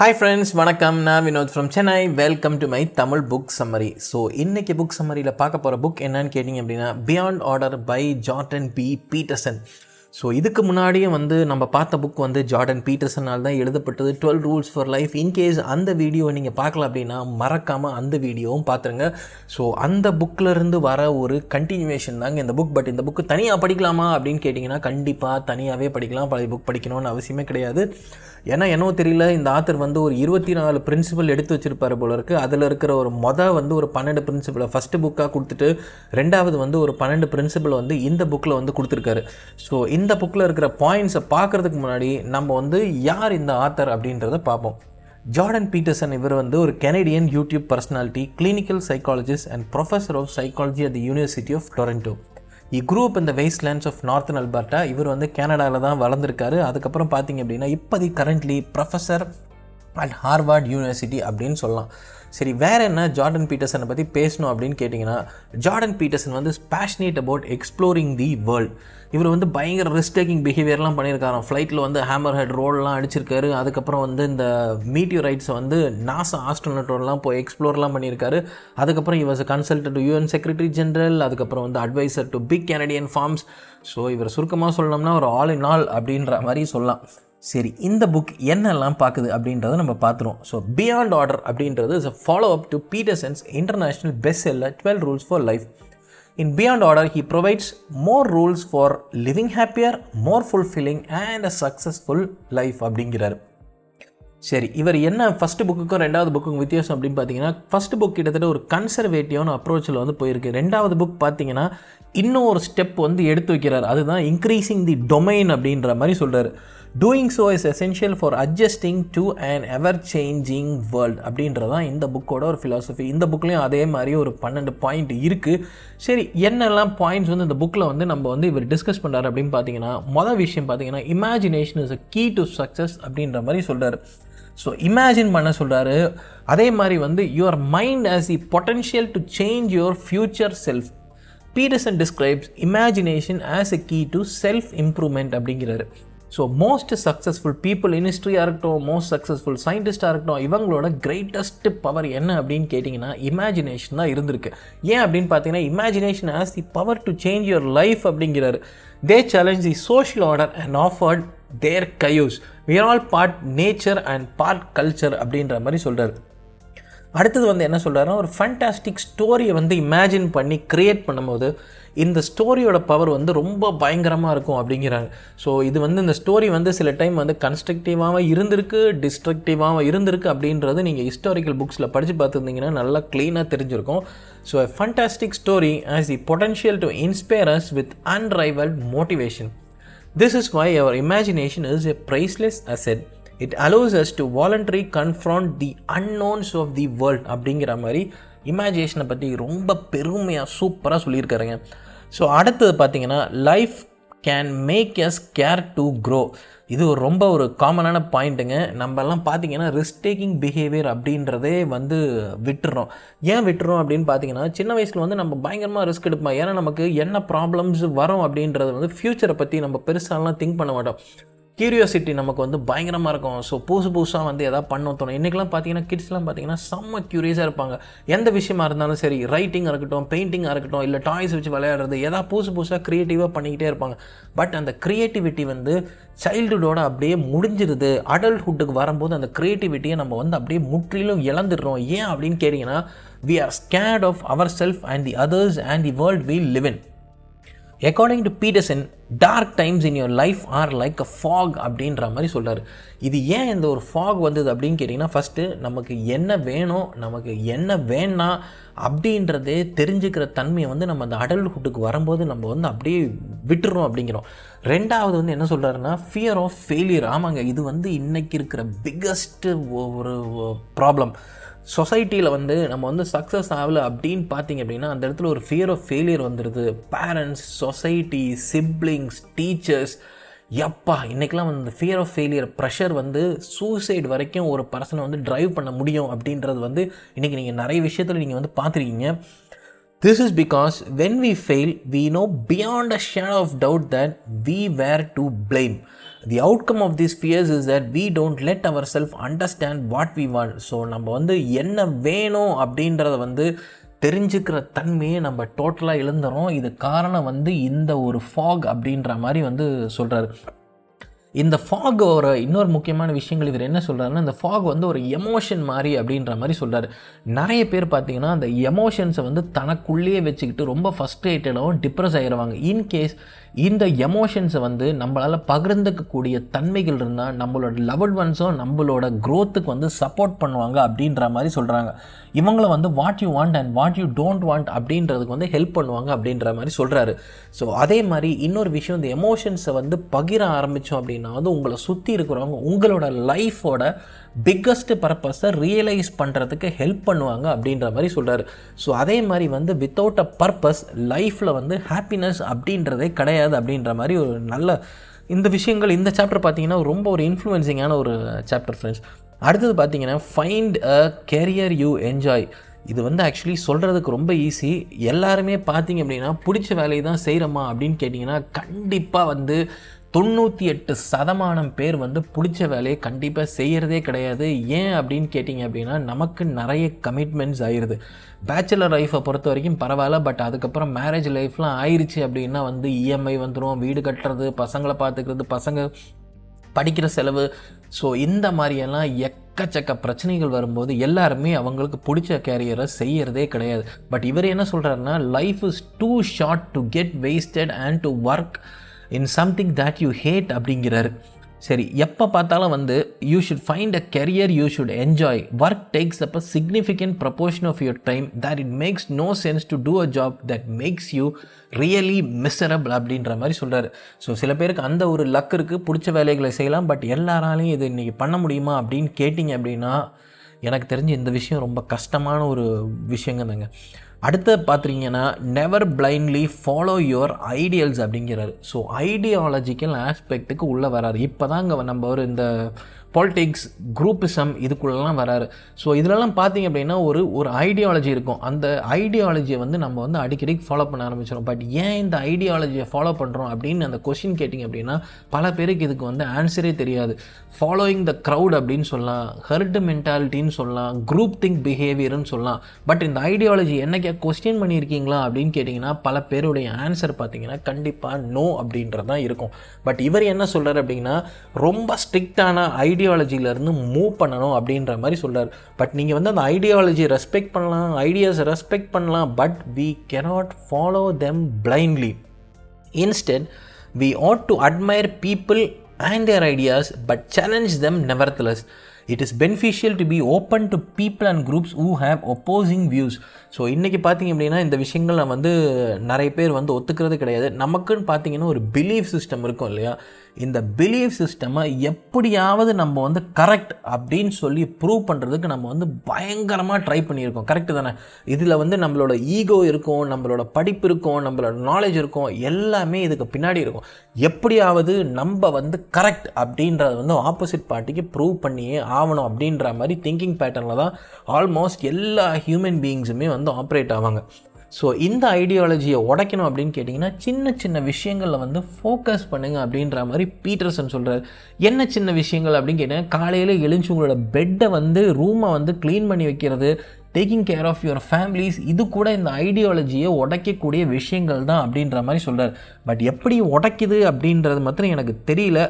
Hi friends வணக்கம். நான் Vinoth from Chennai welcome to my Tamil book summary so இன்னைக்கு book சம்மரியில் பார்க்க போகிற புக் என்னன்னு கேட்டிங்க அப்படின்னா beyond order by Jordan B Peterson so இதுக்கு முன்னாடியே வந்து நம்ம பார்த்த புக் வந்து ஜார்டன் பீட்டர்சனால் தான் எழுதப்பட்டது. Twelve rules for life in case அந்த வீடியோ நீங்கள் பார்க்கல அப்படின்னா மறக்காமல் அந்த வீடியோவும் பார்த்துருங்க. ஸோ அந்த புக்கிலேருந்து வர ஒரு கண்டினியூவேஷன் தாங்க இந்த புக் பட் இந்த புக்கு தனியாக படிக்கலாமா அப்படின்னு கேட்டிங்கன்னா கண்டிப்பாக தனியாகவே படிக்கலாம். பழைய புக் படிக்கணும்னு அவசியமே கிடையாது. ஏன்னா என்னவோ தெரியல இந்த ஆத்தர் வந்து ஒரு இருபத்தி நாலு பிரின்சிபல் எடுத்து வச்சிருப்பார் போல இருக்குது அதில் இருக்கிற ஒரு மொதல் வந்து ஒரு பன்னெண்டு பிரின்சிபலை ஃபஸ்ட்டு புக்காக கொடுத்துட்டு ரெண்டாவது வந்து ஒரு பன்னெண்டு பிரின்சிபல் வந்து இந்த புக்கில் வந்து கொடுத்துருக்காரு. ஸோ இந்த இந்த புக்கில் இருக்கிற பாயிண்ட்ஸை பார்க்குறதுக்கு முன்னாடி நம்ம வந்து யார் இந்த ஆத்தர் அப்படின்றத பார்ப்போம். ஜார்டன் பீட்டர்சன் இவர் வந்து ஒரு Canadian YouTube personality clinical psychologist and professor of psychology at the University of Toronto E group இந்த வெஸ்ட்லேண்ட்ஸ் ஆஃப் நார்த்தன் அல்பர்ட்டா இவர் வந்து கனடாவில் தான் வளர்ந்துருக்காரு. அதுக்கப்புறம் பார்த்தீங்க அப்படின்னா இப்போதைக்கு currently professor at Harvard University அப்படின்னு சொல்லலாம். சரி வேற என்ன ஜார்டன் பீட்டர்சனை பற்றி பேசணும் அப்படின்னு கேட்டிங்கன்னா ஜார்டன் பீட்டர்சன் வந்து passionate about exploring the world இவர் வந்து பயங்கர ரிஸ்க் டேக்கிங் பிஹேவியர்லாம் பண்ணியிருக்காராம். ஃப்ளைட்டில் வந்து ஹேமர் ஹெட் ரோல்லாம் அடிச்சிருக்காரு. அதுக்கப்புறம் வந்து இந்த மீட்டியோரைட்ஸை வந்து நாசா ஆஸ்ட்ரோனட்டோடலாம் போய் எக்ஸ்ப்ளோர்லாம் பண்ணியிருக்காரு. அதுக்கப்புறம் இவர் கன்சல்டன்ட் யூஎன் செக்ரட்டரி ஜென்ரல் அதுக்கப்புறம் வந்து advisor to big Canadian firms so இவர் சுருக்கமாக சொல்லணும்னா ஒரு ஆல் இன் ஆல் அப்படின்ற மாதிரி சொல்லலாம். சரி இந்த புக் என்னெல்லாம் பார்க்குது அப்படின்றத நம்ம பார்த்துருவோம். ஸோ பியாண்ட் ஆர்டர் அப்படின்றது is a follow up to Peterson's international best seller twelve rules for life in beyond order he provides more rules for living happier more fulfilling and a successful life அப்படிங்கிறாரு. சரி இவர் என்ன first புக்குக்கும் ரெண்டாவது புக்குக்கும் வித்தியாசம் அப்படின்னு பார்த்தீங்கன்னா first book கிட்டத்தட்ட ஒரு கன்சர்வேட்டிவான அப்ரோச்சில் வந்து போயிருக்கு. ரெண்டாவது புக் பார்த்தீங்கன்னா இன்னும் ஒரு ஸ்டெப் வந்து எடுத்து வைக்கிறார். அதுதான் இன்க்ரீஸிங் தி டொமைன் அப்படின்ற மாதிரி சொல்கிறார் doing so is essential for adjusting to and ever changing world அப்படின்றதான் இந்த புக்கோட ஒரு ஃபிலாசபி இந்த புக்லேயும் அதே மாதிரி ஒரு பன்னெண்டு பாயிண்ட் இருக்குது சரி என்னெல்லாம் பாயிண்ட்ஸ் வந்து இந்த புக்கில் வந்து நம்ம வந்து இவர் டிஸ்கஸ் பண்ணுறாரு அப்படின்னு பார்த்தீங்கன்னா மொதல் விஷயம் பார்த்தீங்கன்னா imagination is a key to success அப்படின்ற மாதிரி சொல்கிறார் ஸோ இமேஜின் பண்ண சொல்கிறாரு அதே மாதிரி வந்து your mind as the potential to change your future self Peterson describes imagination as a key to self improvement அப்படிங்கிறாரு. So most successful people in ஹிஸ்ட்ரியாக இருக்கட்டும் மோஸ்ட் சக்ஸஸ்ஃபுல் சயின்டிஸ்டாக இருக்கட்டும் இவங்களோட கிரேட்டஸ்ட் பவர் என்ன அப்படின்னு கேட்டிங்கன்னா இமேஜினேஷன் தான் இருந்திருக்கு. ஏன் அப்படின்னு பார்த்தீங்கன்னா imagination as the power to change your life அப்படிங்கிறாரு. They challenge the social order and offered their cues were all part nature and part culture அப்படின்ற மாதிரி சொல்கிறார் அடுத்தது வந்து என்ன சொல்கிறாருன்னா ஒரு ஃபண்டாஸ்டிக் ஸ்டோரியை வந்து இமேஜின் பண்ணி க்ரியேட் பண்ணும்போது இந்த ஸ்டோரியோட பவர் வந்து ரொம்ப பயங்கரமாக இருக்கும் அப்படிங்கிறாங்க. ஸோ இது வந்து இந்த ஸ்டோரி வந்து சில டைம் வந்து கன்ஸ்ட்ரக்டிவாக இருந்திருக்கு டிஸ்ட்ரக்டிவாக இருந்திருக்கு அப்படின்றது நீங்கள் ஹிஸ்டாரிக்கல் புக்ஸில் படித்து பார்த்துருந்தீங்கன்னா நல்லா க்ளீனாக தெரிஞ்சிருக்கும். So a fantastic story as the potential to inspire us with unrivalled motivation this is why our imagination is a priceless asset it allows us to voluntary confront the unknowns of the world அப்படிங்கிற மாதிரி இமேஜினேஷனை பற்றி ரொம்ப பெருமையாக சூப்பராக சொல்லியிருக்காருங்க. So அடுத்தது பார்த்தீங்கன்னா life can make us care to grow இது ஒரு ரொம்ப ஒரு காமனான பாயிண்ட்டுங்க நம்மலாம் பார்த்தீங்கன்னா ரிஸ்க் டேக்கிங் பிஹேவியர் அப்படின்றதே வந்து விட்டுறோம். ஏன் விட்டுறோம் அப்படின்னு பார்த்தீங்கன்னா சின்ன வயசில் வந்து நம்ம பயங்கரமாக ரிஸ்க் எடுப்போம். ஏன்னா நமக்கு என்ன ப்ராப்ளம்ஸ் வரும் அப்படின்றது வந்து ஃப்யூச்சரை பற்றி நம்ம பெருசாலாம் திங்க் பண்ண மாட்டோம். கியூரியாசிட்டி நமக்கு வந்து பயங்கரமாக இருக்கும். ஸோ புதுசு புதுசாக வந்து எதாவது பண்ண தோணும். இன்றைக்கெலாம் பார்த்தீங்கன்னா கிட்ஸ்லாம் பார்த்தீங்கன்னா செம்ம க்யூரியஸாக இருப்பாங்க. எந்த விஷயமா இருந்தாலும் சரி ரைட்டிங்காக இருக்கட்டும் பெயிண்டிங்காக இருக்கட்டும் இல்லை டாய்ஸ் வச்சு விளையாடுறது எதாவது புதுசு புதுசாக க்ரியேட்டிவாக பண்ணிக்கிட்டே இருப்பாங்க. பட் அந்த க்ரியேட்டிவிட்டி வந்து சைல்டுஹுட்டோட அப்படியே முடிஞ்சிருது. அடல்ட்ஹுட்டுக்கு வரும்போது அந்த க்ரியேட்டிவிட்டியை நம்ம வந்து அப்படியே முற்றிலும் இழந்துடுறோம். ஏன் அப்படின்னு கேட்டிங்கன்னா we are scared of our self and the others and the world we live in according to Peterson dark times in your life are like a fog அப்படின்ற மாதிரி சொல்கிறார் இது ஏன் இந்த ஒரு ஃபாக் வந்தது அப்படின்னு கேட்டிங்கன்னா ஃபஸ்ட்டு நமக்கு என்ன வேணும் நமக்கு என்ன வேணாம் அப்படின்றதே தெரிஞ்சுக்கிற தன்மையை வந்து நம்ம அந்த அடல்ட்ஹுட்டுக்கு வரும்போது நம்ம வந்து அப்படியே விட்டுறோம் அப்படிங்கிறோம். ரெண்டாவது வந்து என்ன சொல்கிறாருன்னா ஃபியர் ஆஃப் ஃபெயிலியர் ஆமாங்க இது வந்து இன்றைக்கி இருக்கிற பிக்கஸ்ட்டு ஒரு ப்ராப்ளம் சொசைட்டியில் வந்து நம்ம வந்து சக்ஸஸ் ஆகலை அப்படின்னு பார்த்தீங்க அப்படின்னா அந்த இடத்துல ஒரு ஃபியர் ஆஃப் ஃபெயிலியர் வந்துடுது பேரண்ட்ஸ் சொசைட்டி சிப்ளிங்ஸ் டீச்சர்ஸ் எப்பா இன்றைக்கெலாம் வந்து ஃபியர் ஆஃப் ஃபெயிலியர் ப்ரெஷர் வந்து சூசைட் வரைக்கும் ஒரு பர்சனை வந்து ட்ரைவ் பண்ண முடியும் அப்படின்றது வந்து இன்றைக்கி நீங்கள் நிறைய விஷயத்தில் நீங்கள் வந்து பார்த்துருக்கீங்க. This is because when we fail we know beyond a shade of doubt that we were to blame the outcome of this fears is that we don't let our self understand what we want so நம்ம வந்து என்ன வேணும் அப்படின்றத வந்து தெரிஞ்சுக்கிற தன்மையை நம்ம டோட்டலாக இழந்துறோம். இது காரணம் வந்து இந்த ஒரு ஃபாக் அப்படின்ற மாதிரி வந்து சொல்கிறாரு இந்த ஃபாக் ஒரு இன்னொரு முக்கியமான விஷயங்கள் இவர் என்ன சொல்கிறாருன்னா இந்த ஃபாக் வந்து ஒரு எமோஷன் மாதிரி அப்படின்ற மாதிரி சொல்கிறார் நிறைய பேர் பார்த்தீங்கன்னா அந்த எமோஷன்ஸை வந்து தனக்குள்ளேயே வச்சுக்கிட்டு ரொம்ப ஃபஸ்ட்ரேட்டடாகவும் டிப்ரெஸ் ஆகிடுவாங்க இன்கேஸ் இந்த எமோஷன்ஸை வந்து நம்மளால் பகிர்ந்துக்கக்கூடிய தன்மைகள் இருந்தால் நம்மளோட லவல் ஒன்ஸும் நம்மளோட க்ரோத்துக்கு வந்து சப்போர்ட் பண்ணுவாங்க அப்படின்ற மாதிரி சொல்கிறாங்க இவங்கள வந்து what you want and what you don't want அப்படின்றதுக்கு வந்து ஹெல்ப் பண்ணுவாங்க அப்படின்ற மாதிரி சொல்கிறாரு ஸோ அதே மாதிரி இன்னொரு விஷயம் இந்த எமோஷன்ஸை வந்து பகிர ஆரம்பித்தோம் அப்படின்னா வந்து உங்களை சுற்றி இருக்கிறவங்க உங்களோட லைஃபோட பிக்கஸ்ட்டு பர்பஸை ரியலைஸ் பண்ணுறதுக்கு ஹெல்ப் பண்ணுவாங்க அப்படின்ற மாதிரி சொல்கிறாரு ஸோ அதே மாதிரி வந்து வித்தவுட் அ பர்பஸ் லைஃப்பில் வந்து ஹாப்பினஸ் அப்படின்றதே கிடையாது அப்படின்ற மாதிரி ஒரு நல்ல இந்த விஷயங்கள் இந்த சாப்டர் பார்த்தீங்கன்னா ரொம்ப ஒரு இன்ஃப்ளூயன்சிங்கான ஒரு சாப்டர் ஃப்ரெண்ட்ஸ் அடுத்தது பார்த்தீங்கன்னா find a career you enjoy இது வந்து ஆக்சுவலி சொல்கிறதுக்கு ரொம்ப ஈஸி எல்லாருமே பார்த்தீங்க அப்படின்னா பிடிச்ச வேலையை தான் செய்கிறோமா அப்படின்னு கேட்டிங்கன்னா கண்டிப்பாக வந்து தொண்ணூற்றி எட்டு சதமானம் பேர் வந்து பிடிச்ச வேலையை கண்டிப்பாக செய்கிறதே கிடையாது. ஏன் அப்படின்னு கேட்டிங்க அப்படின்னா நமக்கு நிறைய கமிட்மெண்ட்ஸ் ஆயிடுது பேச்சுலர் லைஃப்பை பொறுத்த வரைக்கும் பரவாயில்ல பட் அதுக்கப்புறம் மேரேஜ் லைஃப்லாம் ஆயிடுச்சு அப்படின்னா வந்து இஎம்ஐ வந்துடும் வீடு கட்டுறது பசங்களை பார்த்துக்கிறது பசங்க படிக்கிற செலவு. ஸோ இந்த மாதிரியெல்லாம் எக்கச்சக்க பிரச்சனைகள் வரும்போது எல்லாருமே அவங்களுக்கு பிடிச்ச கேரியரை செய்யறதே கிடையாது. பட் இவர் என்ன சொல்கிறாருன்னா life is too short to get wasted and to work in something that you hate அப்படிங்கிறாரு. சரி எப்போ பார்த்தாலும் வந்து you should find a career you should enjoy work takes up a significant proportion of your time that it makes no sense to do a job that makes you really miserable அப்படின்ற மாதிரி சொல்கிறார் so சில பேருக்கு அந்த ஒரு luck இருக்குது பிடிச்ச வேலைகளை செய்யலாம் பட் எல்லாராலையும் இது இன்றைக்கி பண்ண முடியுமா அப்படின்னு கேட்டிங்க அப்படின்னா எனக்கு தெரிஞ்சு இந்த விஷயம் ரொம்ப கஷ்டமான ஒரு விஷயங்க தாங்க. அடுத்து பார்த்தீங்கன்னா never blindly follow your ideals அப்படிங்கிறாரு. ஸோ ஐடியாலஜிக்கல் ஆஸ்பெக்ட்டுக்கு உள்ளே வராரு. இப்போ தாங்க நம்ம ஒரு இந்த பாலிடிக்ஸ் குரூப்பிசம் இதுக்குள்ளெல்லாம் வராரு. ஸோ இதிலெல்லாம் பார்த்தீங்க அப்படின்னா ஒரு ஒரு ஐடியாலஜி இருக்கும். அந்த ஐடியாலஜியை வந்து நம்ம வந்து அடிக்கடி ஃபாலோ பண்ண ஆரம்பிச்சிடும் பட் ஏன் இந்த ஐடியாலஜியை ஃபாலோ பண்ணுறோம் அப்படின்னு அந்த கொஷின் கேட்டிங்க அப்படின்னா பல பேருக்கு இதுக்கு வந்து ஆன்சரே தெரியாது. ஃபாலோயிங் த க்ரௌட் அப்படின்னு சொல்லலாம் ஹர்ட் மென்டாலிட்டின்னு சொல்லலாம் குரூப் திங்க் பிஹேவியர்னு சொல்லலாம். பட் இந்த ஐடியாலஜி என்னைக்கா கொஸ்டின் பண்ணியிருக்கீங்களா அப்படின்னு கேட்டிங்கன்னா பல பேருடைய ஆன்சர் பார்த்தீங்கன்னா கண்டிப்பாக நோ அப்படின்றது தான் இருக்கும். பட் இவர் என்ன சொல்கிறார் அப்படின்னா ரொம்ப ஸ்ட்ரிக்டான ஐடியாலஜியிலேருந்து மூவ் பண்ணணும் அப்படின்ற மாதிரி சொல்கிறார் பட் நீங்கள் வந்து அந்த ஐடியாலஜி ரெஸ்பெக்ட் பண்ணலாம் ஐடியாஸை ரெஸ்பெக்ட் பண்ணலாம் but we cannot follow them blindly instead we ought to admire people and their ideas but challenge them nevertheless it is beneficial to be open to people and groups who have opposing views so இன்றைக்கி பார்த்தீங்க அப்படின்னா இந்த விஷயங்கள் வந்து நிறைய பேர் வந்து ஒத்துக்கிறது கிடையாது. நமக்குன்னு பார்த்தீங்கன்னா ஒரு பிலீஃப் சிஸ்டம் இருக்கும் இல்லையா? இந்த பிலீஃப் சிஸ்டமை எப்படியாவது நம்ம வந்து கரெக்ட் அப்படின்னு சொல்லி ப்ரூவ் பண்ணுறதுக்கு நம்ம வந்து பயங்கரமாக ட்ரை பண்ணியிருக்கோம். கரெக்டு தானே? இதில் வந்து நம்மளோட ஈகோ இருக்கும் நம்மளோட படிப்பு இருக்கும் நம்மளோட நாலேஜ் இருக்கும் எல்லாமே இதுக்கு பின்னாடி இருக்கும். எப்படியாவது நம்ம வந்து கரெக்ட் அப்படின்றத வந்து ஆப்போசிட் பார்ட்டிக்கு ப்ரூவ் பண்ணியே ஆகணும் அப்படின்ற மாதிரி திங்கிங் பேட்டர்னில் தான் ஆல்மோஸ்ட் எல்லா ஹியூமன் பீயிங்ஸுமே வந்து ஆப்ரேட் ஆவாங்க. ஸோ இந்த ஐடியாலஜியை உடைக்கணும் அப்படின்னு கேட்டிங்கன்னா சின்ன சின்ன விஷயங்களில் வந்து ஃபோக்கஸ் பண்ணுங்கள் அப்படின்ற மாதிரி பீட்டர்சன் சொல்கிறார் என்ன சின்ன விஷயங்கள் அப்படின்னு கேட்டிங்கன்னா காலையில் எழுந்து உங்களோட பெட்டை வந்து ரூமை வந்து க்ளீன் பண்ணி வைக்கிறது taking care of your families இது கூட இந்த ஐடியாலஜியை உடைக்கக்கூடிய விஷயங்கள் தான் அப்படின்ற மாதிரி சொல்கிறார் பட் எப்படி உடைக்குது அப்படின்றது மாத்திரம் எனக்கு தெரியல.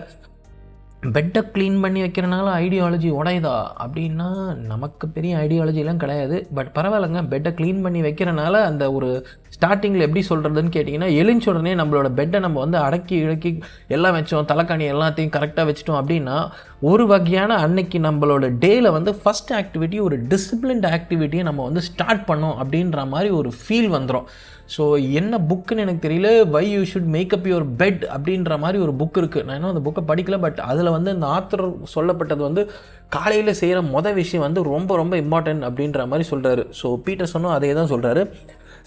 பெட்டை க்ளீன் பண்ணி வைக்கிறனால ஐடியாலஜி உடையுதா? அப்படின்னா நமக்கு பெரிய ஐடியாலஜிலாம் கிடையாது. பட் பரவாயில்லைங்க பெட்டை க்ளீன் பண்ணி வைக்கிறனால அந்த ஒரு ஸ்டார்டிங்கில் எப்படி சொல்கிறதுன்னு கேட்டிங்கன்னா எழுந்த உடனே நம்மளோட பெட்டை நம்ம வந்து அடக்கி இழக்கி எல்லாம் வச்சோம் தலைக்காணி எல்லாத்தையும் கரெக்டாக வச்சிட்டோம் அப்படின்னா ஒரு வகையான அன்னைக்கு நம்மளோட டேயில் வந்து ஃபஸ்ட் ஆக்டிவிட்டி ஒரு டிசிப்ளின்ட் ஆக்டிவிட்டியை நம்ம வந்து ஸ்டார்ட் பண்ணோம் அப்படின்ற மாதிரி ஒரு ஃபீல் வந்துடும் ஸோ என்ன புக்குன்னு எனக்கு தெரியல. Why you should make up your bed அப்படின்ற மாதிரி ஒரு புக் இருக்குது நான் இன்னும் அந்த புக்கை படிக்கல பட் அதில் வந்து இந்த ஆத்தர் சொல்லப்பட்டது வந்து காலையில் செய்கிற மொதல் விஷயம் வந்து ரொம்ப ரொம்ப இம்பார்ட்டன்ட் அப்படின்ற மாதிரி சொல்கிறாரு ஸோ பீட்டர் சொன்னும் அதே தான் சொல்கிறாரு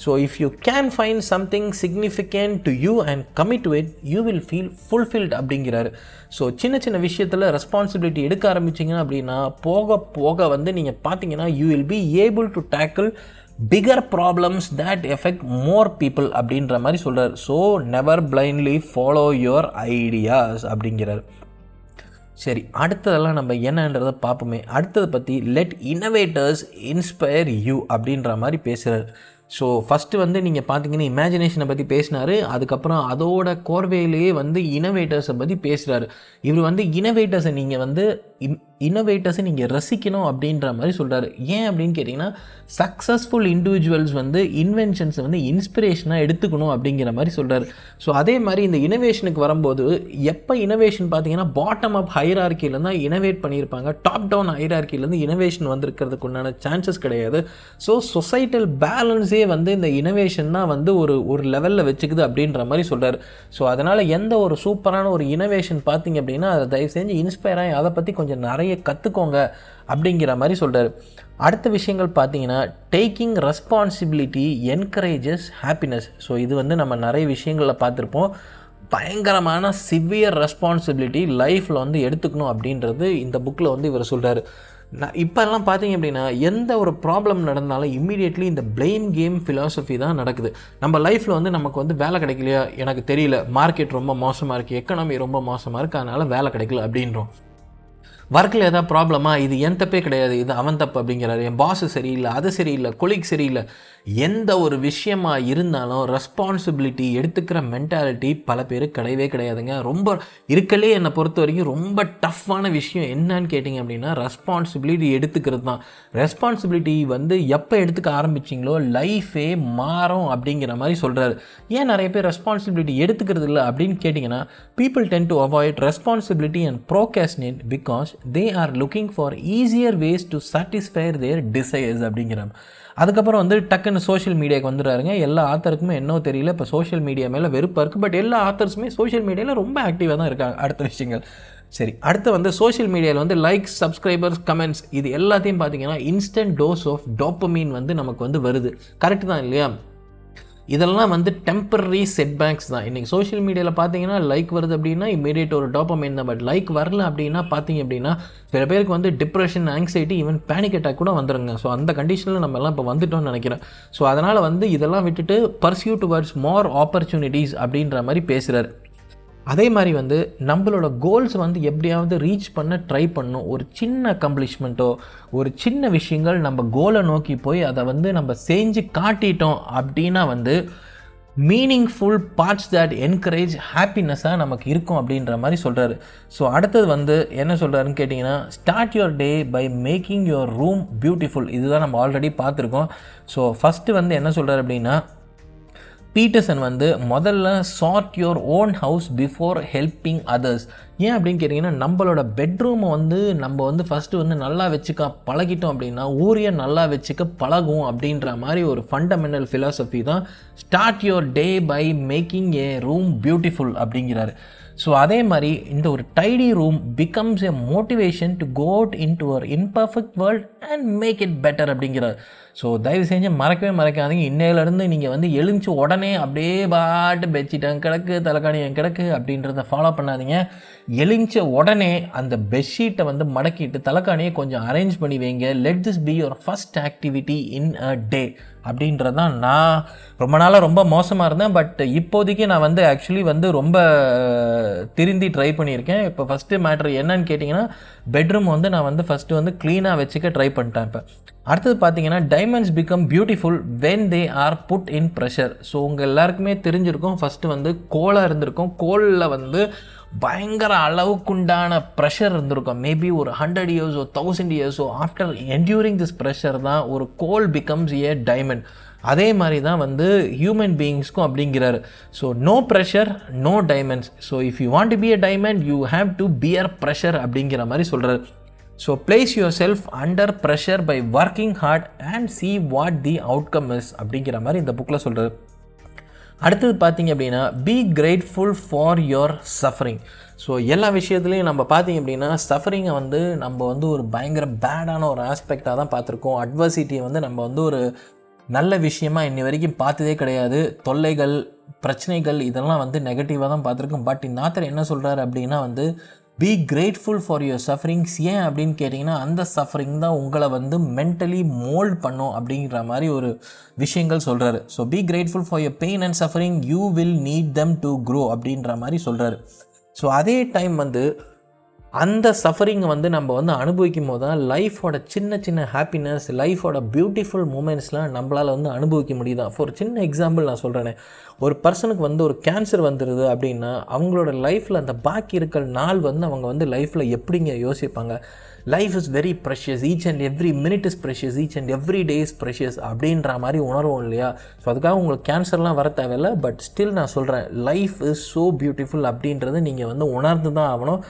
so if you can find something significant to you and commit to it you will feel fulfilled அப்படிங்கிறாரு. ஸோ சின்ன சின்ன விஷயத்தில் ரெஸ்பான்சிபிலிட்டி எடுக்க ஆரம்பிச்சிங்க அப்படின்னா போக போக வந்து நீங்கள் பார்த்தீங்கன்னா you will be able to tackle bigger problems that affect more people அப்படின்ற மாதிரி சொல்கிறார் so never blindly follow your ideas அப்படிங்கிறார். சரி அடுத்ததெல்லாம் நம்ம என்னன்றதை பார்ப்போமே. அடுத்ததை பற்றி லெட் இன்னோவேட்டர்ஸ் இன்ஸ்பயர் யூ அப்படின்ற மாதிரி பேசுகிறார் ஸோ ஃபஸ்ட்டு வந்து நீங்கள் பார்த்தீங்கன்னா இமேஜினேஷனை பற்றி பேசினார். அதுக்கப்புறம் அதோட கோர்வையிலேயே வந்து இனோவேட்டர்ஸை பற்றி பேசுகிறாரு இவர் வந்து இனோவேட்டர்ஸை நீங்கள் வந்து இன்னோவேட்டர்ஸை நீங்கள் ரசிக்கணும் அப்படின்ற மாதிரி சொல்கிறாரு ஏன் அப்படின்னு கேட்டிங்கன்னா சக்ஸஸ்ஃபுல் இண்டிவிஜுவல்ஸ் வந்து இன்வென்ஷன்ஸை வந்து இன்ஸ்பிரேஷனாக எடுத்துக்கணும் அப்படிங்கிற மாதிரி சொல்கிறாரு ஸோ அதே மாதிரி இந்த இனோவேஷனுக்கு வரும்போது எப்போ இனோவேஷன் பார்த்தீங்கன்னா பாட்டம் அப் ஹைரார்கிலேருந்து தான் இனோவேட் பண்ணியிருப்பாங்க. டாப் டவுன் ஹைரார்கிலேருந்து இனோவேஷன் வந்திருக்கிறதுக்கு உண்டான சான்சஸ் கிடையாது. ஸோ சொசைட்டல் பேலன்ஸே வந்து இந்த இனோவேஷன் தான் வந்து ஒரு ஒரு லெவலில் வச்சுக்குது அப்படின்ற மாதிரி சொல்கிறார் ஸோ அதனால் எந்த ஒரு சூப்பரான ஒரு இனோவேஷன் பார்த்தீங்க அப்படின்னா அதை தயவு செஞ்சு இன்ஸ்பயர் ஆகி அதை பற்றி கொஞ்சம் கொஞ்சம் நிறைய கற்றுக்கோங்க அப்படிங்கிற மாதிரி சொல்கிறார் அடுத்த விஷயங்கள் பார்த்தீங்கன்னா taking responsibility encourages happiness so இது வந்து நம்ம நிறைய விஷயங்களில் பார்த்துருப்போம். பயங்கரமான சிவியர் ரெஸ்பான்சிபிலிட்டி லைஃப்பில் வந்து எடுத்துக்கணும் அப்படின்றது இந்த புக்கில் வந்து இவர் சொல்கிறார் நான் இப்போல்லாம் பார்த்தீங்க அப்படின்னா எந்த ஒரு ப்ராப்ளம் நடந்தாலும் இம்மீடியட்லி இந்த பிளேம் கேம் ஃபிலாசபி தான் நடக்குது. நம்ம லைஃப்பில் வந்து நமக்கு வந்து வேலை கிடைக்கலையா? எனக்கு தெரியல. மார்க்கெட் ரொம்ப மோசமாக இருக்குது எக்கனாமி ரொம்ப மோசமாக இருக்குது அதனால் வேலை கிடைக்கல அப்படின்றோம். ஒர்க்கில் ஏதாவது ப்ராப்ளமா இது என் தப்பே கிடையாது. இது அவன் தப்பு அப்படிங்கிறாரு. என் பாஸு சரியில்லை அது சரியில்லை கொலிக் சரியில்லை. எந்த ஒரு விஷயமா இருந்தாலும் ரெஸ்பான்சிபிலிட்டி எடுத்துக்கிற மென்டாலிட்டி பல பேருக்கு கிடையவே கிடையாதுங்க. ரொம்ப இருக்கலே என்னை பொறுத்த வரைக்கும் ரொம்ப டஃப்பான விஷயம் என்னன்னு கேட்டிங்க அப்படின்னா ரெஸ்பான்சிபிலிட்டி எடுத்துக்கிறது தான். ரெஸ்பான்சிபிலிட்டி வந்து எப்போ எடுத்துக்க ஆரம்பிச்சிங்களோ லைஃபே மாறும் அப்படிங்கிற மாதிரி சொல்கிறாரு ஏன் நிறைய பேர் ரெஸ்பான்சிபிலிட்டி எடுத்துக்கிறது இல்லை அப்படின்னு கேட்டிங்கன்னா people tend to avoid responsibility and procrastinate because they are looking for easier ways to satisfy their desires அப்படிங்கிற அதுக்கப்புறம் வந்து டக்குன்னு சோஷியல் மீடியாவுக்கு வந்துடுறாருங்க. எல்லா ஆத்தருக்குமே என்னோ தெரியல. இப்போ சோஷியல் மீடியா மேலே வெறுப்பாக இருக்குது பட் எல்லா ஆத்தர்ஸுமே சோஷியல் மீடியாவில் ரொம்ப ஆக்டிவாக தான் இருக்காங்க. அடுத்த விஷயங்கள். சரி அடுத்து வந்து சோஷியல் மீடியாவில் வந்து லைக்ஸ் சப்ஸ்கிரைபர்ஸ் கமெண்ட்ஸ் இது எல்லாத்தையும் பார்த்தீங்கன்னா இன்ஸ்டன்ட் டோஸ் ஆஃப் டோப்பமீன் வந்து நமக்கு வந்து வருது. கரெக்டு தான் இல்லையா? இதெல்லாம் வந்து டெம்பரரி செட்பேக்ஸ் தான். இன்றைக்கி சோஷியல் மீடியாவில் பார்த்தீங்கன்னா லைக் வருது அப்படின்னா இமீடியட் ஒரு டாப்பமைன் தான். பட் லைக் வரல அப்படின்னா பார்த்தீங்க அப்படின்னா சில பேருக்கு வந்து depression anxiety even panic attack கூட வந்துருங்க. ஸோ அந்த கண்டிஷனில் நம்ம எல்லாம் இப்போ வந்துட்டோம்னு நினைக்கிறேன். ஸோ அதனால் வந்து இதெல்லாம் விட்டுட்டு பர்சியூ டுவர்ட்ஸ் மோர் ஆப்பர்ச்சுனிட்டிஸ் அப்படின்ற மாதிரி பேசுகிறார் அதே மாதிரி வந்து நம்மளோட கோல்ஸ் வந்து எப்படியாவது ரீச் பண்ண ட்ரை பண்ணும் ஒரு சின்ன அக்கம்ப்ளிஷ்மெண்ட்டோ ஒரு சின்ன விஷயங்கள் நம்ம கோலை நோக்கி போய் அதை வந்து நம்ம செஞ்சு காட்டிட்டோம் அப்படின்னா வந்து மீனிங்ஃபுல் பார்ட்ஸ் தட் என்கரேஜ் ஹாப்பினஸ்ஸாக நமக்கு இருக்கும் அப்படின்ற மாதிரி சொல்கிறாரு ஸோ அடுத்தது வந்து என்ன சொல்கிறாருன்னு கேட்டிங்கன்னா start your day by making your room beautiful இதுதான் நம்ம ஆல்ரெடி பார்த்துருக்கோம். ஸோ ஃபஸ்ட்டு வந்து என்ன சொல்கிறார் அப்படின்னா பீட்டர்சன் வந்து முதல்ல sort your own house before helping others ஏன் அப்படின்னு கேட்டிங்கன்னா நம்மளோட பெட்ரூமை வந்து நம்ம வந்து ஃபஸ்ட்டு வந்து நல்லா வச்சுக்க பழகிட்டோம் அப்படின்னா ஊரையை நல்லா வச்சுக்க பழகும் அப்படின்ற மாதிரி ஒரு ஃபண்டமெண்டல் ஃபிலாசபி தான் start your day by making a room beautiful அப்படிங்கிறாரு. ஸோ அதே மாதிரி இந்த ஒரு tidy room becomes a motivation to go in to our imperfect world and make it better அப்படிங்கிறார். ஸோ தயவு செஞ்சு மறக்கவே மறக்காதீங்க. இன்னையிலேருந்து நீங்கள் வந்து எழுந்துச்சு உடனே அப்படியே பாட்டு பெட்ஷீட் கிடக்கு தலைக்காணி என் கிடக்கு அப்படின்றத ஃபாலோ பண்ணாதீங்க. எழுந்த உடனே அந்த பெட்ஷீட்டை வந்து மடக்கிட்டு தலைக்காணியை கொஞ்சம் அரேஞ்ச் பண்ணி வைங்க. Let this be your first activity in a day அப்படின்றது தான் நான் ரொம்ப நாளாக ரொம்ப மோசமாக இருந்தேன். பட் இப்போதைக்கு நான் வந்து ஆக்சுவலி வந்து ரொம்ப திருந்தி ட்ரை பண்ணியிருக்கேன். இப்போ ஃபஸ்ட்டு மேட்ரு என்னன்னு கேட்டிங்கன்னா பெட்ரூம் வந்து நான் வந்து ஃபஸ்ட்டு வந்து க்ளீனாக வச்சுக்க ட்ரை பண்ணிட்டேன் இப்போ. அடுத்தது பார்த்தீங்கன்னா diamonds become beautiful when they are put in pressure so உங்கள் எல்லாருக்குமே தெரிஞ்சிருக்கும். ஃபஸ்ட்டு வந்து கோலாக இருந்திருக்கும். கோலில் வந்து பயங்கர அளவுக்குண்டான ப்ரெஷர் இருந்திருக்கும். மேபி ஒரு ஹண்ட்ரட் இயர்ஸோ தௌசண்ட் இயர்ஸோ ஆஃப்டர் என்டியூரிங் திஸ் ப்ரெஷர் தான் ஒரு கோல் பிகம்ஸ் ஏ டைமண்ட் அதே மாதிரி தான் வந்து ஹியூமன் பீயிங்ஸ்க்கும் அப்படிங்கிறாரு. So no pressure no diamonds so if you want to be a diamond you have to bear pressure அப்படிங்கிற மாதிரி சொல்கிறார் so place your self under pressure by working hard and see what the outcome is அப்படிங்கிற மாதிரி இந்த புக்கில் சொல்கிறார் அடுத்தது பார்த்தீங்க அப்படின்னா be grateful for your suffering so எல்லா விஷயத்துலையும் நம்ம பார்த்தீங்க அப்படின்னா சஃபரிங்கை வந்து நம்ம வந்து ஒரு பயங்கர பேடான ஒரு ஆஸ்பெக்டாக தான் பார்த்துருக்கோம். அட்வர்சிட்டியை வந்து நம்ம வந்து ஒரு நல்ல விஷயமா இன்னி வரைக்கும் பார்த்ததே கிடையாது. தொல்லைகள் பிரச்சனைகள் இதெல்லாம் வந்து நெகட்டிவாக தான் பார்த்துருக்கோம். பட் இந்த ஆத்தர் என்ன சொல்கிறாரு அப்படின்னா வந்து be grateful for your sufferings ஏன் அப்படின்னு கேட்டிங்கன்னா அந்த சஃபரிங் தான் உங்களை வந்து மென்டலி மோல்ட் பண்ணும் அப்படிங்கிற மாதிரி ஒரு விஷயங்கள் சொல்கிறாரு so be grateful for your pain and suffering you will need them to grow அப்படின்ற மாதிரி சொல்கிறாரு ஸோ அதே டைம் வந்து அந்த சஃபரிங்கை வந்து நம்ம வந்து அனுபவிக்கும் போது தான் லைஃபோட சின்ன சின்ன ஹாப்பினஸ் லைஃபோட பியூட்டிஃபுல் மூமெண்ட்ஸ்லாம் நம்மளால் வந்து அனுபவிக்க முடியுதா? ஃபார் சின்ன எக்ஸாம்பிள் நான் சொல்கிறேனே ஒரு பர்சனுக்கு வந்து ஒரு கேன்சர் வந்துடுது அப்படின்னா அவங்களோட லைஃப்பில் அந்த பாக்கி இருக்கிற நாள் வந்து அவங்க வந்து லைஃப்பில் எப்படிங்க யோசிப்பாங்க? Life is very precious each and every minute is precious each and every day is precious அப்படின்ற மாதிரி உணர்வோம் இல்லையா? ஸோ அதுக்காக உங்களுக்கு கேன்சர்லாம் வர தேவையில்ல பட் ஸ்டில் நான் சொல்கிறேன் லைஃப் இஸ் ஸோ பியூட்டிஃபுல் அப்படின்றது நீங்கள் வந்து உணர்ந்து தான் ஆகணும்.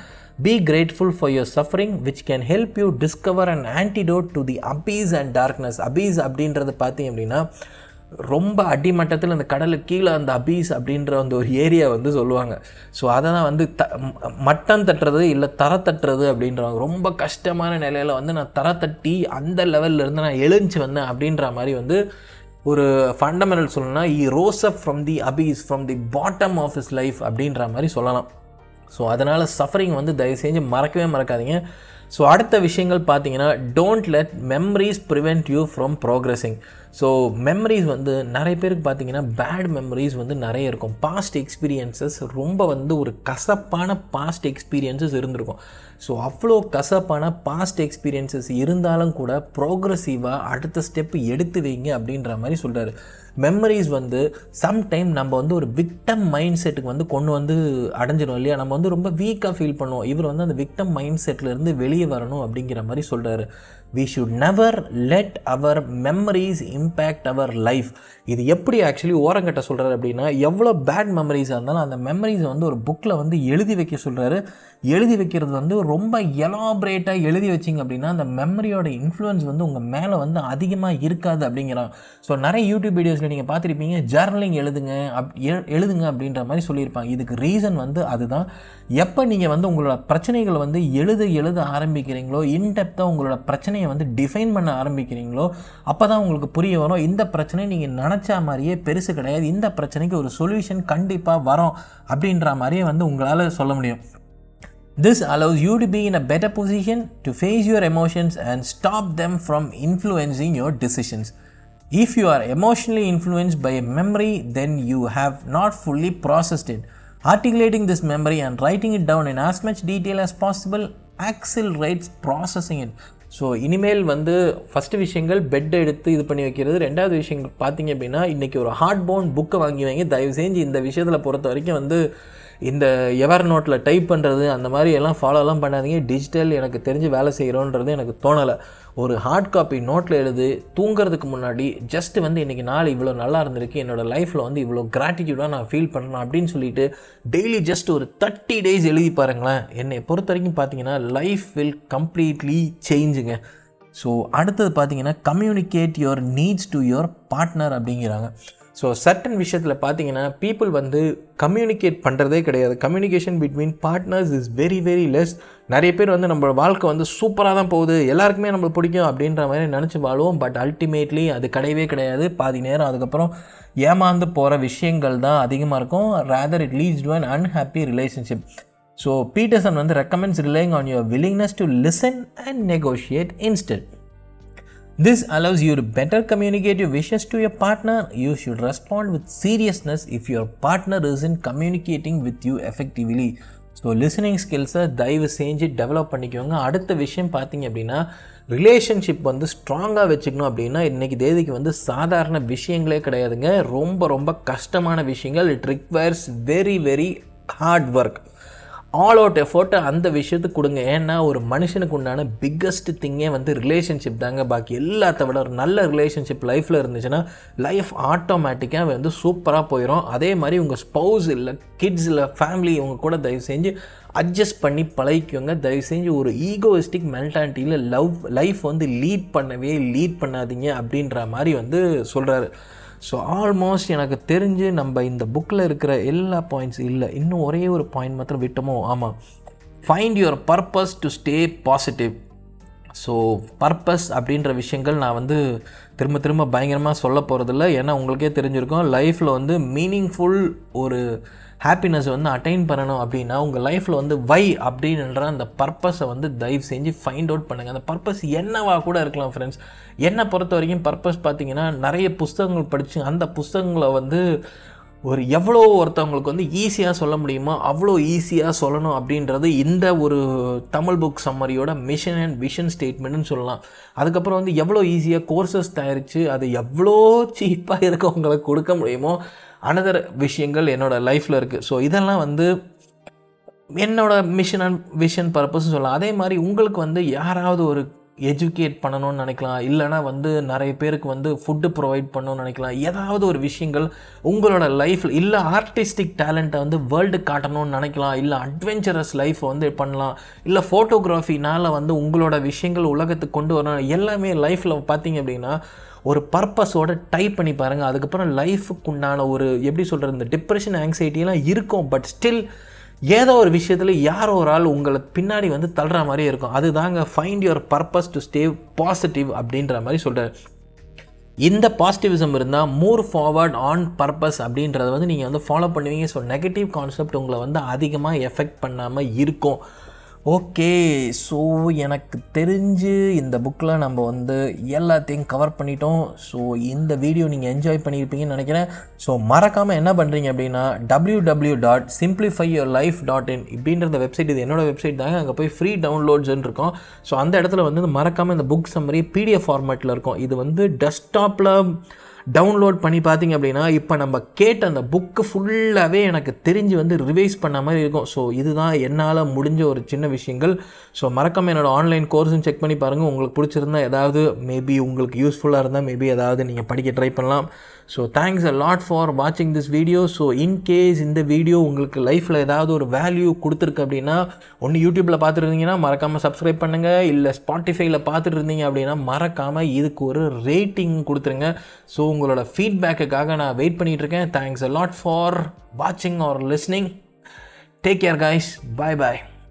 Be grateful for your suffering which can help you discover and antidote to the abyss and darkness abyss அப்படின்றது பார்த்தீங்க அப்படின்னா ரொம்ப அடிமட்டத்தில் அந்த கடலுக்கு கீழே அந்த அபீஸ் அப்படின்ற அந்த ஒரு ஏரியா வந்து சொல்லுவாங்க. ஸோ அதை தான் வந்து த மட்டம் தட்டுறது இல்லை தர தட்டுறது அப்படின்றவங்க. ரொம்ப கஷ்டமான நிலையில் வந்து நான் தர தட்டி அந்த லெவல்லேருந்து நான் எழுந்துச்சு வந்தேன் அப்படின்ற மாதிரி வந்து ஒரு ஃபண்டமெண்டல் சொல்லணும்னா இ rose up from the abyss from the bottom of is life அப்படின்ற மாதிரி சொல்லலாம். ஸோ அதனால் சஃபரிங் வந்து தயவு செஞ்சு மறக்கவே மறக்காதீங்க. ஸோ அடுத்த விஷயங்கள் பார்த்தீங்கன்னா don't let memories prevent you from progressing so memories வந்து நிறைய பேருக்கு பார்த்தீங்கன்னா பேட் மெமரிஸ் வந்து நிறைய இருக்கும். பாஸ்ட் எக்ஸ்பீரியன்சஸ் ரொம்ப வந்து ஒரு கசப்பான பாஸ்ட் எக்ஸ்பீரியன்சஸ் இருந்திருக்கும். ஸோ அவ்வளோ கசப்பான பாஸ்ட் எக்ஸ்பீரியன்சஸ் இருந்தாலும் கூட ப்ரோக்ரஸிவாக அடுத்த ஸ்டெப் எடுத்து வைங்க அப்படின்ற மாதிரி சொல்கிறாரு மெமரிஸ் வந்து சம்டைம் நம்ம வந்து ஒரு விக்டம் மைண்ட் செட்டுக்கு வந்து கொண்டு வந்து அடைஞ்சிடும் இல்லையா? நம்ம வந்து ரொம்ப வீக்காக ஃபீல் பண்ணுவோம். இவர் வந்து அந்த விக்டம் மைண்ட் செட்லேருந்து வெளியே வரணும் அப்படிங்கிற மாதிரி சொல்கிறாரு we should never let our memories impact our life இது எப்படி ஆக்சுவலி ஓரங்கட்ட சொல்கிறாரு அப்படின்னா எவ்வளோ பேட் மெமரிஸாக இருந்தாலும் அந்த மெமரிஸை வந்து ஒரு புக்கில் வந்து எழுதி வைக்க சொல்கிறாரு எழுதி வைக்கிறது வந்து ரொம்ப எலாபரேட்டாக எழுதி வச்சிங்க அப்படின்னா அந்த மெமரியோட இன்ஃப்ளூயன்ஸ் வந்து உங்கள் மேலே வந்து அதிகமாக இருக்காது அப்படிங்கிறான். ஸோ நிறைய யூடியூப் வீடியோஸில் நீங்கள் பார்த்துருப்பீங்க ஜேர்னலிங் எழுதுங்க அப் எழுதுங்க அப்படின்ற மாதிரி சொல்லியிருப்பாங்க. இதுக்கு ரீசன் வந்து அதுதான். எப்போ நீங்கள் வந்து உங்களோட பிரச்சனைகளை வந்து எழுத எழுத ஆரம்பிக்கிறீங்களோ இன்டெப்த்தாக உங்களோட பிரச்சனையை வந்து டிஃபைன் பண்ண ஆரம்பிக்கிறீங்களோ அப்போ தான் உங்களுக்கு புரிய வரும். இந்த பிரச்சனை நீங்கள் நினச்ச மாதிரியே பெருசு கிடையாது. இந்த பிரச்சனைக்கு ஒரு சொல்யூஷன் கண்டிப்பாக வரும் அப்படின்ற மாதிரியே வந்து உங்களால் சொல்ல முடியும். This allows you to be in a better position to face your emotions and stop them from influencing your decisions If you are emotionally influenced by a memory, then you have not fully processed it. Articulating this memory and writing it down in as much detail as possible accelerates processing it. So இனிமேல் வந்து first விஷயங்கள் bed எடுத்து இது பண்ணி வைக்கிறது ரெண்டாவது விஷயங்கள் பார்த்தீங்க அப்படின்னா இன்றைக்கி ஒரு ஹார்ட் போன் புக்கை வாங்கி வைங்க தயவு செஞ்சு இந்த விஷயத்தில் பொறுத்த வரைக்கும் வந்து இந்த எவர் நோட்டில் டைப் பண்ணுறது அந்த மாதிரி எல்லாம் ஃபாலோலாம் பண்ணாதீங்க. டிஜிட்டல் எனக்கு தெரிஞ்சு வேலை செய்கிறோன்றது எனக்கு தோணலை. ஒரு ஹார்ட் காப்பி நோட்டில் எழுது தூங்குறதுக்கு முன்னாடி ஜஸ்ட் வந்து இன்றைக்கி நாள் இவ்வளோ நல்லா இருந்திருக்கு என்னோடய லைஃப்பில் வந்து இவ்வளோ கிராட்டிடியூடாக நான் ஃபீல் பண்ணுறேன் அப்படின்னு சொல்லிட்டு டெய்லி ஜஸ்ட் ஒரு தேர்ட்டி டேஸ் எழுதி பாருங்களேன். என்னை பொறுத்த வரைக்கும் பார்த்தீங்கன்னா லைஃப் வில் கம்ப்ளீட்லி சேஞ்சுங்க ஸோ அடுத்தது பார்த்தீங்கன்னா communicate your needs to your partner அப்படிங்கிறாங்க. ஸோ சர்டன் விஷயத்தில் பார்த்தீங்கன்னா பீப்புள் வந்து கம்யூனிகேட் பண்ணுறதே கிடையாது. Communication between partners is very very less நிறைய பேர் வந்து நம்ம வாழ்க்கை வந்து சூப்பராக தான் போகுது. எல்லாருக்குமே நம்மளை பிடிக்கும் அப்படின்ற மாதிரி நினச்சி வாழ்வோம். பட் அல்டிமேட்லி அது கிடையவே கிடையாது. பாதி நேரம் அதுக்கப்புறம் ஏமாந்து போகிற விஷயங்கள் தான் அதிகமாக இருக்கும். Rather it leads to an unhappy relationship so Peterson வந்து recommends relying on your willingness to listen and negotiate instead This allows you to better communicate your wishes to your partner. You should respond with seriousness if your partner isn't communicating with you effectively. So listening ஸ்கில்ஸை தயவு செஞ்சு develop பண்ணிக்கோங்க அடுத்த விஷயம் பார்த்தீங்க அப்படின்னா relationship வந்து ஸ்ட்ராங்காக வச்சுக்கணும் அப்படின்னா இன்றைக்கி தேதிக்கு வந்து சாதாரண விஷயங்களே கிடையாதுங்க ரொம்ப ரொம்ப கஷ்டமான விஷயங்கள் it requires very very hard work all out எஃபோர்ட்டை அந்த விஷயத்துக்கு கொடுங்க. ஏன்னா ஒரு மனுஷனுக்கு உண்டான பிக்கஸ்ட் திங்கே வந்து ரிலேஷன்ஷிப் தாங்க. பாக்கி எல்லாத்த விட ஒரு நல்ல ரிலேஷன்ஷிப் லைஃப்பில் இருந்துச்சுன்னா லைஃப் ஆட்டோமேட்டிக்காக வந்து சூப்பராக போயிடும் அதே மாதிரி உங்கள் ஸ்பௌஸ் இல்லை கிட்ஸ் இல்லை ஃபேமிலி இவங்க கூட தயவு செஞ்சு அட்ஜஸ்ட் பண்ணி பழகிக்கோங்க. தயவு செஞ்சு ஒரு ஈகோயிஸ்டிக் மென்டாலிட்டியில் லவ் லைஃப் வந்து லீட் பண்ணவே லீட் பண்ணாதீங்க அப்படின்ற மாதிரி வந்து சொல்கிறாரு ஸோ ஆல்மோஸ்ட் எனக்கு தெரிஞ்சு நம்ம இந்த புக்கில் இருக்கிற எல்லா பாயிண்ட்ஸ் இல்லை இன்னும் ஒரே ஒரு பாயிண்ட் மாத்திரம் விட்டோமோ? ஆமாம் find your purpose to stay positive so purpose அப்படின்ற விஷயங்கள் நான் வந்து திரும்ப திரும்ப பயங்கரமாக சொல்ல போகிறதில்ல ஏன்னா உங்களுக்கே தெரிஞ்சிருக்கும் லைஃப்பில் வந்து மீனிங்ஃபுல் ஒரு ஹாப்பினஸ் வந்து அட்டைன் பண்ணணும் அப்படின்னா உங்கள் லைஃப்பில் வந்து வை அப்படின்ற அந்த பர்பஸை வந்து தயவு செஞ்சு ஃபைண்ட் அவுட் பண்ணுங்கள் அந்த பர்பஸ் என்னவா கூட இருக்கலாம் ஃப்ரெண்ட்ஸ் என்னை பொறுத்த வரைக்கும் பர்பஸ் பார்த்தீங்கன்னா நிறைய புஸ்தகங்கள் படித்து அந்த புஸ்தகங்களை வந்து ஒரு எவ்வளோ ஒருத்தவங்களுக்கு வந்து ஈஸியாக சொல்ல முடியுமோ அவ்வளோ ஈஸியாக சொல்லணும் அப்படின்றது இந்த ஒரு தமிழ் புக் சம்மரியோட மிஷன் அண்ட் விஷன் ஸ்டேட்மெண்ட்னு சொல்லலாம். அதுக்கப்புறம் வந்து எவ்வளோ ஈஸியாக கோர்சஸ் தயாரித்து அது எவ்வளோ சீப்பாக இருக்கவங்களுக்கு கொடுக்க முடியுமோ அனதர் விஷயங்கள் என்னோடய லைஃப்பில் இருக்குது ஸோ இதெல்லாம் வந்து என்னோட மிஷன் அண்ட் விஷன் பர்பஸ்னு சொல்லலாம். அதே மாதிரி உங்களுக்கு வந்து யாராவது ஒரு எஜுகேட் பண்ணணும்னு நினைக்கலாம். இல்லைனா வந்து நிறைய பேருக்கு வந்து ஃபுட்டு ப்ரொவைட் பண்ணணும்னு நினைக்கலாம். ஏதாவது ஒரு விஷயங்கள் உங்களோட லைஃப்பில் இல்லை ஆர்டிஸ்டிக் டேலண்ட்டை வந்து வேர்ல்டு காட்டணும்னு நினைக்கலாம். இல்லை அட்வென்ச்சரஸ் லைஃப் வந்து பண்ணலாம். இல்லை ஃபோட்டோகிராஃபினால் வந்து உங்களோட விஷயங்கள் உலகத்துக்கு கொண்டு வரணும். எல்லாமே லைஃப்பில் பார்த்தீங்க அப்படின்னா ஒரு பர்பஸோட டைப் பண்ணி பாருங்கள் அதுக்கப்புறம் லைஃபுக்கு உண்டான ஒரு எப்படி சொல்கிறது இந்த டிப்ரெஷன் ஆங்ஸைட்டிலாம் இருக்கும். பட் ஸ்டில் ஏதோ ஒரு விஷயத்தில் யாரோ ஒரு ஆள் உங்களை பின்னாடி வந்து தள்ளுற மாதிரியே இருக்கும். அதுதாங்க find your purpose to stay positive அப்படின்ற மாதிரி சொல்கிறார் இந்த பாசிட்டிவிசம் இருந்தால் மூர் ஃபார்வர்ட் ஆன் பர்பஸ் அப்படின்றத வந்து நீங்கள் வந்து ஃபாலோ பண்ணுவீங்க. ஸோ நெகட்டிவ் கான்செப்ட் உங்களை வந்து அதிகமாக எஃபெக்ட் பண்ணாமல் இருக்கும். ஓகே ஸோ எனக்கு தெரிஞ்சு இந்த புக்கில் நம்ம வந்து எல்லாத்தையும் கவர் பண்ணிட்டோம். ஸோ இந்த வீடியோ நீங்கள் என்ஜாய் பண்ணியிருப்பீங்கன்னு நினைக்கிறேன். ஸோ மறக்காமல் என்ன பண்ணுறீங்க அப்படின்னா W W dot simplify your life dot in இப்படின்ற வெப்சைட் இது என்னோடய வெப்சைட் தாங்க. அங்கே போய் ஃப்ரீ டவுன்லோட்ஸ்ன்னு இருக்கும். ஸோ அந்த இடத்துல வந்து மறக்காமல் இந்த புக் சம்மரி பிடிஎஃப் ஃபார்மேட்டில் இருக்கும். இது வந்து டெஸ்க்டாப்பில் டவுன்லோட் பண்ணி பார்த்தீங்க அப்படின்னா இப்போ நம்ம கேட்ட அந்த புக்கு ஃபுல்லாகவே எனக்கு தெரிஞ்சு வந்து ரிவைஸ் பண்ண மாதிரி இருக்கும். ஸோ இதுதான் என்னால் முடிஞ்ச ஒரு சின்ன விஷயங்கள். ஸோ மறக்காமல் என்னோடய ஆன்லைன் கோர்ஸும் செக் பண்ணி பாருங்கள் உங்களுக்கு பிடிச்சிருந்தா ஏதாவது மேபி உங்களுக்கு யூஸ்ஃபுல்லாக இருந்தால் மேபி ஏதாவது நீங்கள் படிக்க ட்ரை பண்ணலாம். So thanks a lot for வாட்சிங் this video so in case இந்த வீடியோ உங்களுக்கு லைஃப்பில் ஏதாவது ஒரு வேல்யூ கொடுத்துருக்கு அப்படின்னா ஒன்று யூடியூப்பில் பார்த்துருந்தீங்கன்னா மறக்காமல் சப்ஸ்கிரைப் பண்ணுங்கள் இல்லை ஸ்பாட்டிஃபைல பார்த்துட்டு இருந்தீங்க அப்படின்னா மறக்காமல் இதுக்கு ஒரு ரேட்டிங் கொடுத்துருங்க. ஸோ உங்களோட ஃபீட்பேக்குக்காக நான் வெயிட் பண்ணிகிட்ருக்கேன் தேங்க்ஸ் அ லாட் ஃபார் வாட்சிங் or listening take care guys bye bye